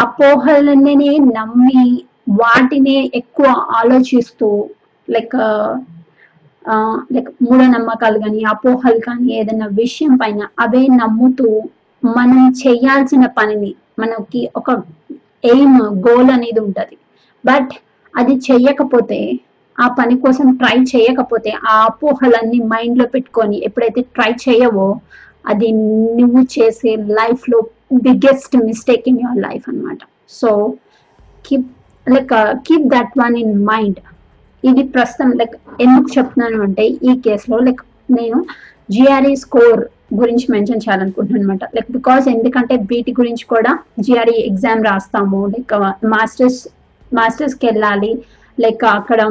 అపోహలనే నమ్మి వాటినే ఎక్కువ ఆలోచిస్తూ లైక్ లైక్ uh, uh, మూఢనమ్మకాలు కానీ అపోహలు కానీ ఏదైనా విషయం పైన అవే నమ్ముతూ మనం చేయాల్సిన పనిని మనకి ఒక ఎయిమ్ గోల్ అనేది ఉంటుంది. బట్ అది చెయ్యకపోతే ఆ పని కోసం ట్రై చేయకపోతే ఆ అపోహలన్నీ మైండ్లో పెట్టుకొని ఎప్పుడైతే ట్రై చేయవో అది నువ్వు చేసే లైఫ్లో biggest mistake in your life అనమాట so keep like keep that one in mind ఇది ప్రస్తుతం లైక్ ఎందుకు చెప్తున్నాను అంటే ఈ కేసులో లైక్ నేను జిఆర్ఈ స్కోర్ గురించి మెన్షన్ చేయాలనుకుంటున్నాను అనమాట లైక్ బికాస్ ఎందుకంటే బీటీ గురించి కూడా జిఆర్ఈ ఎగ్జామ్ రాస్తాము. లైక్ మాస్టర్స్ మాస్టర్స్కి వెళ్ళాలి. లైక్ అక్కడ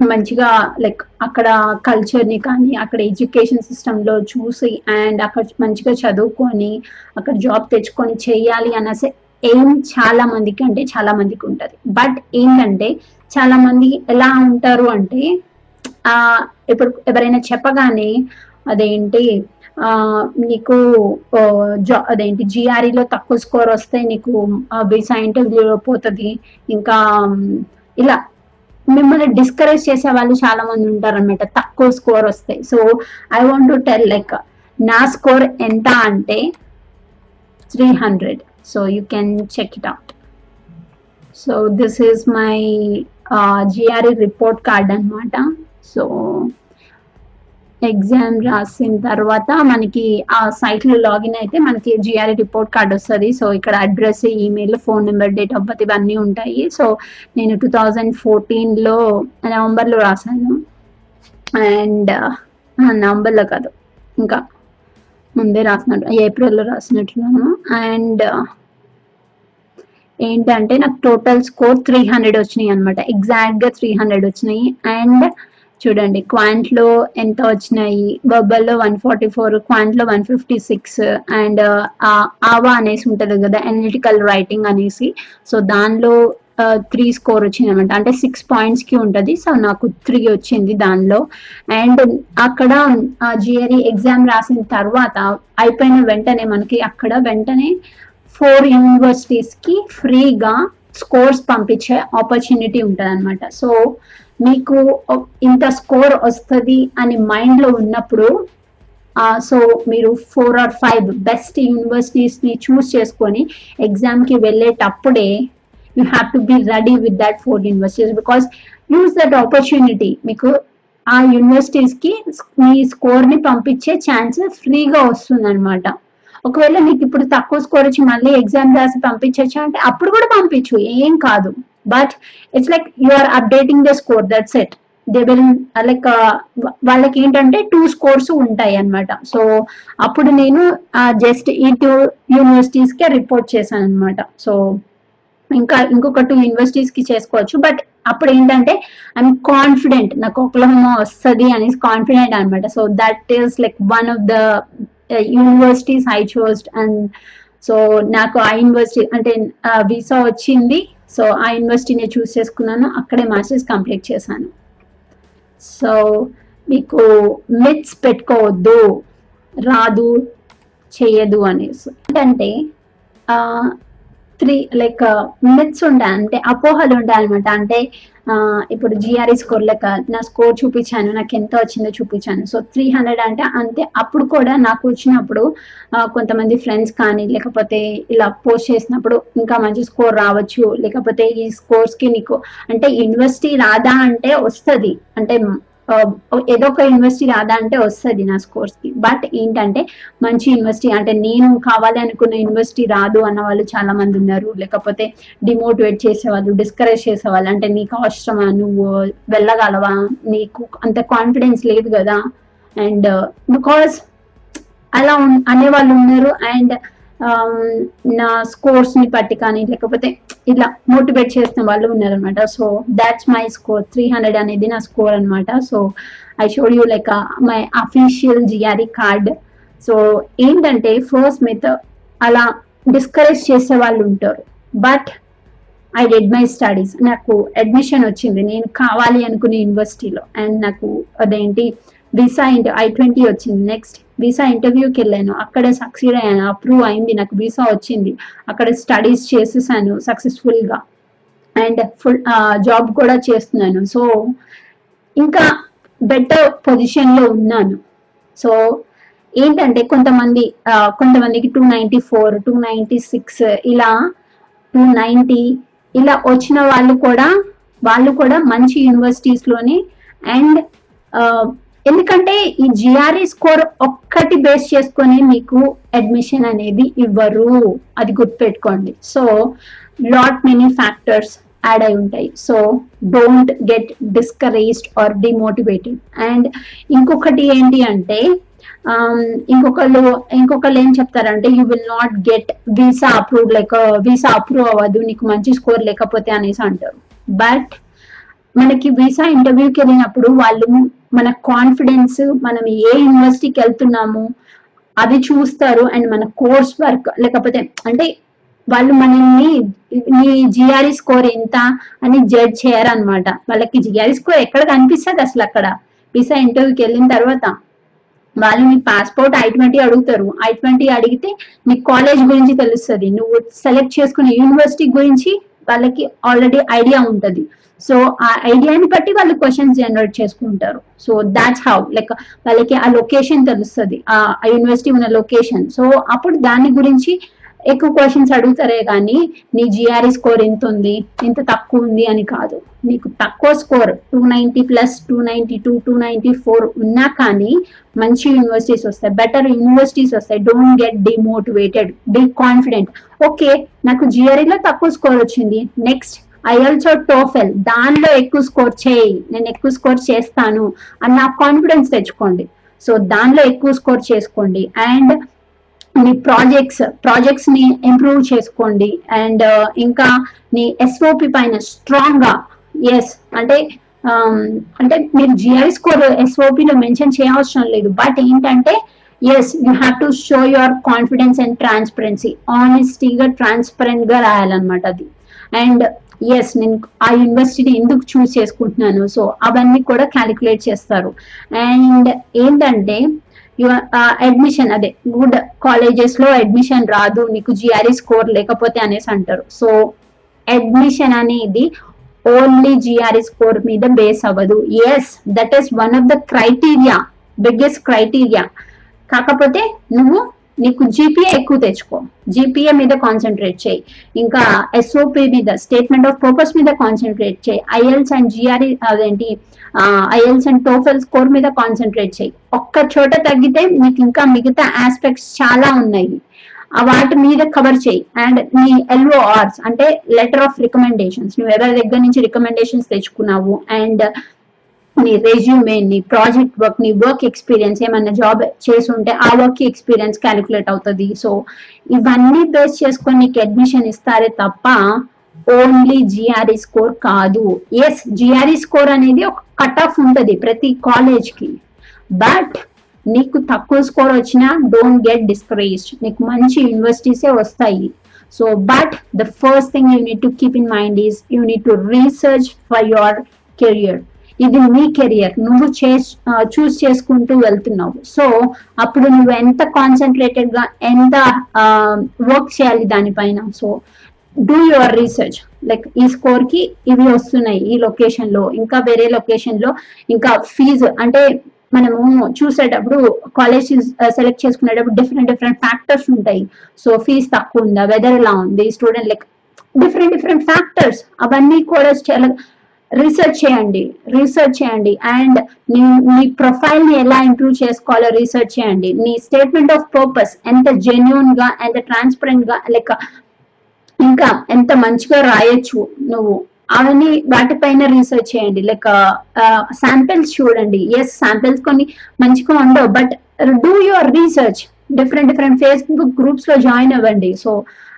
మంచిగా లైక్ అక్కడ కల్చర్ని కానీ అక్కడ ఎడ్యుకేషన్ సిస్టంలో చూసి అండ్ అక్కడ మంచిగా చదువుకొని అక్కడ జాబ్ తెచ్చుకొని చేయాలి అనేసి ఏం చాలా మందికి అంటే చాలా మందికి ఉంటుంది. బట్ ఏంటంటే చాలా మంది ఎలా ఉంటారు అంటే ఆ ఇప్పుడు ఎవరైనా చెప్పగానే అదేంటి ఆ నీకు జా- అదేంటి జిఆర్ఈలో తక్కువ స్కోర్ వస్తే నీకు వీసా ఇంటర్వ్యూలో పోతుంది. ఇంకా ఇలా మిమ్మల్ని డిస్కరేజ్ చేసే వాళ్ళు చాలా మంది ఉంటారనమాట తక్కువ స్కోర్ వస్తాయి. So I want to tell like నా స్కోర్ ఎంత అంటే three hundred so you can check it out so this is my GRE report card అన్నమాట. సో ఎగ్జామ్ రాసిన తర్వాత మనకి ఆ సైట్లో లాగిన్ అయితే మనకి జిఆర్ఏ రిపోర్ట్ కార్డ్ వస్తుంది. సో ఇక్కడ address email phone number date of birth ఇవన్నీ ఉంటాయి. సో నేను టూ థౌజండ్ ఫోర్టీన్లో నవంబర్లో రాశాను. అండ్ నవంబర్లో కాదు. ఇంకా ముందే రాసినట్టు ఏప్రిల్లో రాసినట్టున్నాను. అండ్ ఏంటంటే నాకు టోటల్ స్కోర్ త్రీ హండ్రెడ్ వచ్చినాయి అనమాట ఎగ్జాక్ట్గా త్రీ హండ్రెడ్ వచ్చినాయి. అండ్ చూడండి క్వాంట్లో ఎంత వచ్చినాయి? బొబ్బల్లో వన్ ఫార్టీ ఫోర్ క్వాంట్లో వన్ ఫిఫ్టీ సిక్స్ అండ్ ఆవా అనేసి ఉంటది కదా అనలిటికల్ రైటింగ్ అనేసి. సో దానిలో త్రీ స్కోర్ వచ్చింది అనమాట అంటే సిక్స్ పాయింట్స్కి ఉంటది. సో నాకు త్రీ వచ్చింది దానిలో. అండ్ అక్కడ జిఆర్ఈ ఎగ్జామ్ రాసిన తర్వాత అయిపోయిన వెంటనే మనకి అక్కడ వెంటనే ఫోర్ యూనివర్సిటీస్కి ఫ్రీగా స్కోర్స్ పంపించే ఆపర్చునిటీ ఉంటుంది అనమాట సో మీకు ఇంత స్కోర్ వస్తుంది అని మైండ్లో ఉన్నప్పుడు సో మీరు ఫోర్ ఆర్ ఫైవ్ బెస్ట్ యూనివర్సిటీస్ని చూస్ చేసుకొని ఎగ్జామ్కి వెళ్ళేటప్పుడే you have to be ready with that four universities because use that opportunity. మీకు ఆ యూనివర్సిటీస్కి మీ స్కోర్ని పంపించే ఛాన్స్ ఫ్రీగా వస్తుందన్నమాట. ఒకవేళ మీకు ఇప్పుడు తక్కువ స్కోర్ వచ్చి మళ్ళీ ఎగ్జామ్ రాసి పంపించచ్చా అంటే అప్పుడు కూడా పంపించు ఏం కాదు. But it's like you are updating the score that's it they will like వాళ్ళకి ఏంటంటే టూ స్కోర్స్ ఉంటాయి అన్నమాట. సో అప్పుడు నేను జస్ట్ ఈ టూ యూనివర్సిటీస్ కే రిపోర్ట్ చేశాను అనమాట సో ఇంకా ఇంకొక టూ యూనివర్సిటీస్కి చేసుకోవచ్చు. బట్ అప్పుడు ఏంటంటే ఐఎమ్ కాన్ఫిడెంట్ నాకు ఒకలహోమా వస్తుంది అనేసి కాన్ఫిడెంట్ అనమాట so that is like one of the universities I chose and so నాకు ఆ యూనివర్సిటీ అంటే వీసా వచ్చింది. సో ఆ యూనివర్సిటీని చూస్ చేసుకున్నాను. అక్కడే మాస్టర్స్ కంప్లీట్ చేశాను. సో మీకు మిత్స్ పెట్టుకోవద్దు. రాదు చేయదు అనేసి. ఏంటంటే త్రీ లైక్ మిత్స్ ఉంటాయి అంటే అపోహలు ఉంటాయి అనమాట అంటే ఆ, ఇప్పుడు జిఆర్ఈ స్కోర్ లెక్క నా స్కోర్ చూపించాను నాకు ఎంత వచ్చిందో చూపించాను. సో త్రీ హండ్రెడ్ అంటే అంతే. అప్పుడు కూడా నాకు వచ్చినప్పుడు కొంతమంది ఫ్రెండ్స్ కానీ లేకపోతే ఇలా పోస్ట్ చేసినప్పుడు ఇంకా మంచి స్కోర్ రావచ్చు. లేకపోతే ఈ స్కోర్స్కి నీకు అంటే యూనివర్సిటీ రాదా అంటే వస్తుంది. అంటే Um, ఏదో ఒక యూనివర్సిటీ రాదా అంటే వస్తుంది నా స్కోర్స్కి. బట్ ఏంటంటే మంచి యూనివర్సిటీ అంటే నేను కావాలి అనుకున్న యూనివర్సిటీ రాదు అన్న వాళ్ళు చాలా మంది ఉన్నారు. లేకపోతే డిమోటివేట్ చేసేవాళ్ళు డిస్కరేజ్ చేసేవాళ్ళు. అంటే నీకు అవసరమా? నువ్వు వెళ్ళగలవా? నీకు అంత కాన్ఫిడెన్స్ లేదు కదా? అండ్ బికాస్ uh, అలా అనేవాళ్ళు ఉన్నారు. అండ్ um, నా స్కోర్స్ని బట్టి కానీ లేకపోతే ఇట్లా మోటివేట్ చేసిన వాళ్ళు ఉన్నారనమాట so that's my score three hundred అనేది నా స్కోర్ అనమాట so I showed you like my official GRE card so ఏంటంటే ఫస్ట్ మిత్ అలా డిస్కరేజ్ చేసే వాళ్ళు ఉంటారు. But I did my studies నాకు అడ్మిషన్ వచ్చింది. నేను కావాలి అనుకునే యూనివర్సిటీలో అండ్ నాకు అదేంటి వీసా ఐ ట్వంటీ వచ్చింది. నెక్స్ట్ వీసా ఇంటర్వ్యూకి వెళ్ళాను. అక్కడ సక్సీడ్ అయ్యాను. అప్రూవ్ అయింది. నాకు వీసా వచ్చింది. అక్కడ స్టడీస్ చేసేసాను సక్సెస్ఫుల్గా అండ్ ఫుల్ జాబ్ కూడా చేస్తున్నాను. సో ఇంకా బెటర్ పొజిషన్లో ఉన్నాను. సో ఏంటంటే కొంతమంది కొంతమందికి two ninety four two ninety six ఇలా టూ నైంటీ ఇలా వచ్చిన వాళ్ళు కూడా వాళ్ళు కూడా మంచి యూనివర్సిటీస్లోనే అండ్ ఎందుకంటే ఈ జిఆర్ఈ స్కోర్ ఒక్కటి బేస్ చేసుకొని మీకు అడ్మిషన్ అనేది ఇవ్వరు. అది గుర్తుపెట్టుకోండి. So lot many factors add అయి ఉంటాయి. So don't get discouraged or demotivated and ఇంకొకటి ఏంటి అంటే um, ఇంకొకళ్ళు ఇంకొకళ్ళు ఏం చెప్తారంటే you will not get visa approve like visa approve అవ్వదు. నీకు మంచి స్కోర్ లేకపోతే అనేసి అంటారు. బట్ మనకి వీసా ఇంటర్వ్యూకి వెళ్ళినప్పుడు వాళ్ళు మన కాన్ఫిడెన్స్ మనం ఏ యూనివర్సిటీకి వెళ్తున్నాము అది చూస్తారు అండ్ మన కోర్స్ వర్క్ లేకపోతే అంటే వాళ్ళు మనల్ని నీ జిఆర్ఈ స్కోర్ ఎంత అని జడ్జ్ చేయరనమాట వాళ్ళకి జిఆర్ఈ స్కోర్ ఎక్కడ కనిపిస్తుంది అసలు అక్కడ? వీసా ఇంటర్వ్యూకి వెళ్ళిన తర్వాత వాళ్ళు నీ పాస్పోర్ట్ ఐ ట్వంటీ అడుగుతారు. ఐ ట్వంటీ అడిగితే నీ కాలేజ్ గురించి తెలుస్తుంది. నువ్వు సెలెక్ట్ చేసుకునే యూనివర్సిటీ గురించి వాళ్ళకి ఆల్రెడీ ఐడియా ఉంటది. సో ఆ ఐడియాని బట్టి వాళ్ళు క్వశ్చన్స్ జనరేట్ చేసుకుంటారు. సో దాట్స్ హౌ లైక్ వాళ్ళకి ఆ లొకేషన్ తెలుస్తుంది. ఆ యూనివర్సిటీ ఉన్న లొకేషన్ సో అప్పుడు దాని గురించి ఎక్కువ క్వశ్చన్స్ అడుగుతారే కానీ నీ జిఆర్ఈ స్కోర్ ఎంత ఉంది? ఎంత తక్కువ ఉంది అని కాదు. నీకు తక్కువ score two ninety plus two ninety two two ninety four ఉన్నా కానీ మంచి యూనివర్సిటీస్ వస్తాయి. బెటర్ యూనివర్సిటీస్ వస్తాయి. Don't get demotivated be confident okay నాకు జిఆర్ఈలో తక్కువ స్కోర్ వచ్చింది. నెక్స్ట్ ఐఎల్సో టోఫెల్ దానిలో ఎక్కువ స్కోర్ చేయి. నేను ఎక్కువ స్కోర్ చేస్తాను. అని నాకు కాన్ఫిడెన్స్ తెచ్చుకోండి. సో దానిలో ఎక్కువ స్కోర్ చేసుకోండి. అండ్ మీ ప్రాజెక్ట్స్ ప్రాజెక్ట్స్ని ఇంప్రూవ్ చేసుకోండి. అండ్ uh, ఇంకా నీ ఎస్ఓపి పైన స్ట్రాంగ్గా ఎస్ అంటే um, అంటే మీరు జిఐ స్కోర్ ఎస్ఓపిలో మెన్షన్ చేయవసరం లేదు. బట్ ఏంటంటే yes you have to show your confidence and transparency ఆనెస్టీగా ట్రాన్స్పరెంట్గా రాయాలన్నమాట అది. అండ్ ఎస్ నేను ఆ యూనివర్సిటీని ఎందుకు చూస్ చేసుకుంటున్నాను? సో అవన్నీ కూడా క్యాలిక్యులేట్ చేస్తారు. అండ్ ఏంటంటే అడ్మిషన్ అదే గుడ్ కాలేజెస్లో అడ్మిషన్ రాదు నీకు జిఆర్ఈ స్కోర్ లేకపోతే అనేసి అంటారు. సో అడ్మిషన్ అనేది ఓన్లీ జిఆర్ఈ స్కోర్ మీద బేస్ అవ్వదు. Yes that is one of the criteria biggest criteria కాకపోతే నువ్వు నీకు జీపీఏ ఎక్కువ తెచ్చుకో. జీపీఏ మీద కాన్సన్ట్రేట్ చేయి. ఇంకా ఎస్ఓపి మీద స్టేట్మెంట్ ఆఫ్ పర్పస్ మీద కాన్సన్ట్రేట్ చేయి. ఐఎల్స్ అండ్ జిఆర్ఈ అదేంటి? ఐఎల్స్ అండ్ టోఫెల్ స్కోర్ మీద కాన్సన్ట్రేట్ చేయి. ఒక్క చోట తగ్గితే నీకు ఇంకా మిగతా ఆస్పెక్ట్స్ చాలా ఉన్నాయి. వాటి మీద కవర్ చేయి. అండ్ నీ ఎల్ఓఆర్స్ అంటే లెటర్ ఆఫ్ రికమెండేషన్స్ నువ్వు ఎవరి దగ్గర నుంచి రికమెండేషన్స్ తెచ్చుకున్నావు? అండ్ నీ రెజ్యూమే నీ ప్రాజెక్ట్ వర్క్ నీ వర్క్ ఎక్స్పీరియన్స్ ఏమైనా జాబ్ చేసి ఉంటే ఆ వర్క్ ఎక్స్పీరియన్స్ క్యాలిక్యులేట్ అవుతుంది. సో ఇవన్నీ బేస్ చేసుకొని నీకు అడ్మిషన్ ఇస్తారే తప్ప ఓన్లీ జిఆర్ఈ స్కోర్ కాదు. ఎస్ జిఆర్ఈ స్కోర్ అనేది ఒక కట్ ఆఫ్ ఉంటుంది ప్రతి కాలేజ్కి. బట్ నీకు తక్కువ స్కోర్ వచ్చినా డోంట్ గెట్ డిస్కరేజ్డ్ నీకు మంచి యూనివర్సిటీసే వస్తాయి. So but the first thing you need to keep in mind is you need to research for your career ఇది నీ కెరియర్. నువ్వు చూస్ చేసుకుంటూ వెళ్తున్నావు. సో అప్పుడు నువ్వు ఎంత కాన్సన్ట్రేటెడ్గా ఎంత వర్క్ చేయాలి దానిపైన. So do your research like ఈ స్కోర్కి ఇవి వస్తున్నాయి ఈ లొకేషన్లో ఇంకా వేరే లొకేషన్లో ఇంకా ఫీజు అంటే మనము చూసేటప్పుడు కాలేజ్ సెలెక్ట్ చేసుకునేటప్పుడు డిఫరెంట్ డిఫరెంట్ ఫ్యాక్టర్స్ ఉంటాయి. సో ఫీజ్ తక్కువ ఉందా? వెదర్ ఎలా ఉంది? Student like different different factors అవన్నీ కూడా చాలా రీసెర్చ్ చేయండి. రీసెర్చ్ చేయండి. అండ్ నీ నీ ప్రొఫైల్ని ఎలా ఇంప్రూవ్ చేసుకోవాలో రీసెర్చ్ చేయండి. నీ స్టేట్మెంట్ ఆఫ్ పర్పస్ ఎంత జెన్యున్గా ఎంత ట్రాన్స్పరెంట్గా లైక్ ఇంకా ఎంత మంచిగా రాయొచ్చు నువ్వు. అవన్నీ వాటిపైన రీసెర్చ్ చేయండి. లైక్ శాంపిల్స్ చూడండి. ఎస్ శాంపిల్స్ కొన్ని మంచిగా ఉండవు but do your research different different Facebook గ్రూప్స్లో జాయిన్ అవ్వండి. సో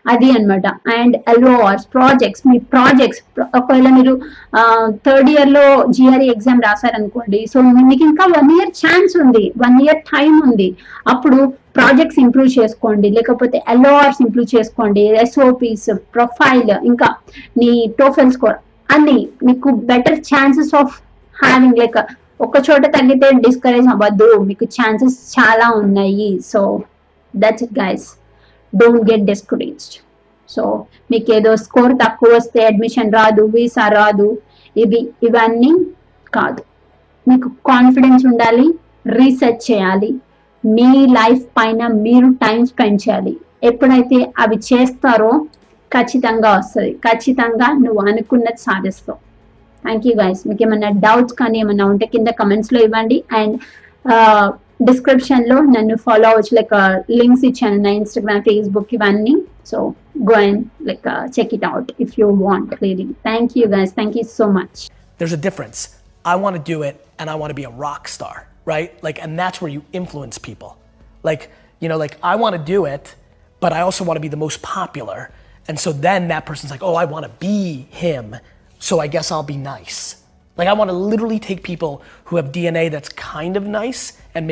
అది అనమాట అండ్ ఎల్ఓఆర్స్ ప్రాజెక్ట్స్ మీ ప్రాజెక్ట్స్ ఒకవేళ మీరు థర్డ్ ఇయర్లో జిఆర్ఈ ఎగ్జామ్ రాశారనుకోండి సో మీకు ఇంకా వన్ ఇయర్ ఛాన్స్ ఉంది వన్ ఇయర్ టైం ఉంది. అప్పుడు ప్రాజెక్ట్స్ ఇంప్రూవ్ చేసుకోండి లేకపోతే ఎల్ఓఆర్స్ ఇంప్రూవ్ చేసుకోండి ఎస్ఓపీస్ ప్రొఫైల్ ఇంకా నీ టోఫెల్ స్కోర్ అన్ని మీకు better chances of having like ఒక చోట తగ్గితే డిస్కరేజ్ అవ్వద్దు మీకు ఛాన్సెస్ చాలా ఉన్నాయి. So that's it guys don't get discouraged so మీకు ఏదో స్కోర్ తక్కువ వస్తే అడ్మిషన్ రాదు వీసా రాదు ఇవి ఇవన్నీ కాదు. మీకు కాన్ఫిడెన్స్ ఉండాలి రీసెర్చ్ చేయాలి. మీ లైఫ్ పైన మీరు టైం స్పెండ్ చేయాలి. ఎప్పుడైతే అవి చేస్తారో ఖచ్చితంగా వస్తుంది. ఖచ్చితంగా నువ్వు అనుకున్నది సాధిస్తావు. థ్యాంక్ యూ గైస్ మీకు ఏమైనా డౌట్స్ కానీ ఏమైనా ఉంటే కింద కమెంట్స్లో ఇవ్వండి. And డిస్క్రిప్షన్ లో నన్ను ఫాలో అవ్వచ్చు లైక్ లింక్స్ ఇచ్చాను నా ఇన్స్టాగ్రామ్ ఫేస్బుక్ ఇవన్నీ so go and like check it out if you want really thank you guys thank you so much There's a difference. I want to do it and I want to be a rock star, right? Like, and that's where you influence people. Like, you know, like I want to do it, but I also want to be the most popular. And so then that person's like, oh, I want to be him. So I guess I'll be nice. Like, I want to literally take people who have DNA that's kind of nice and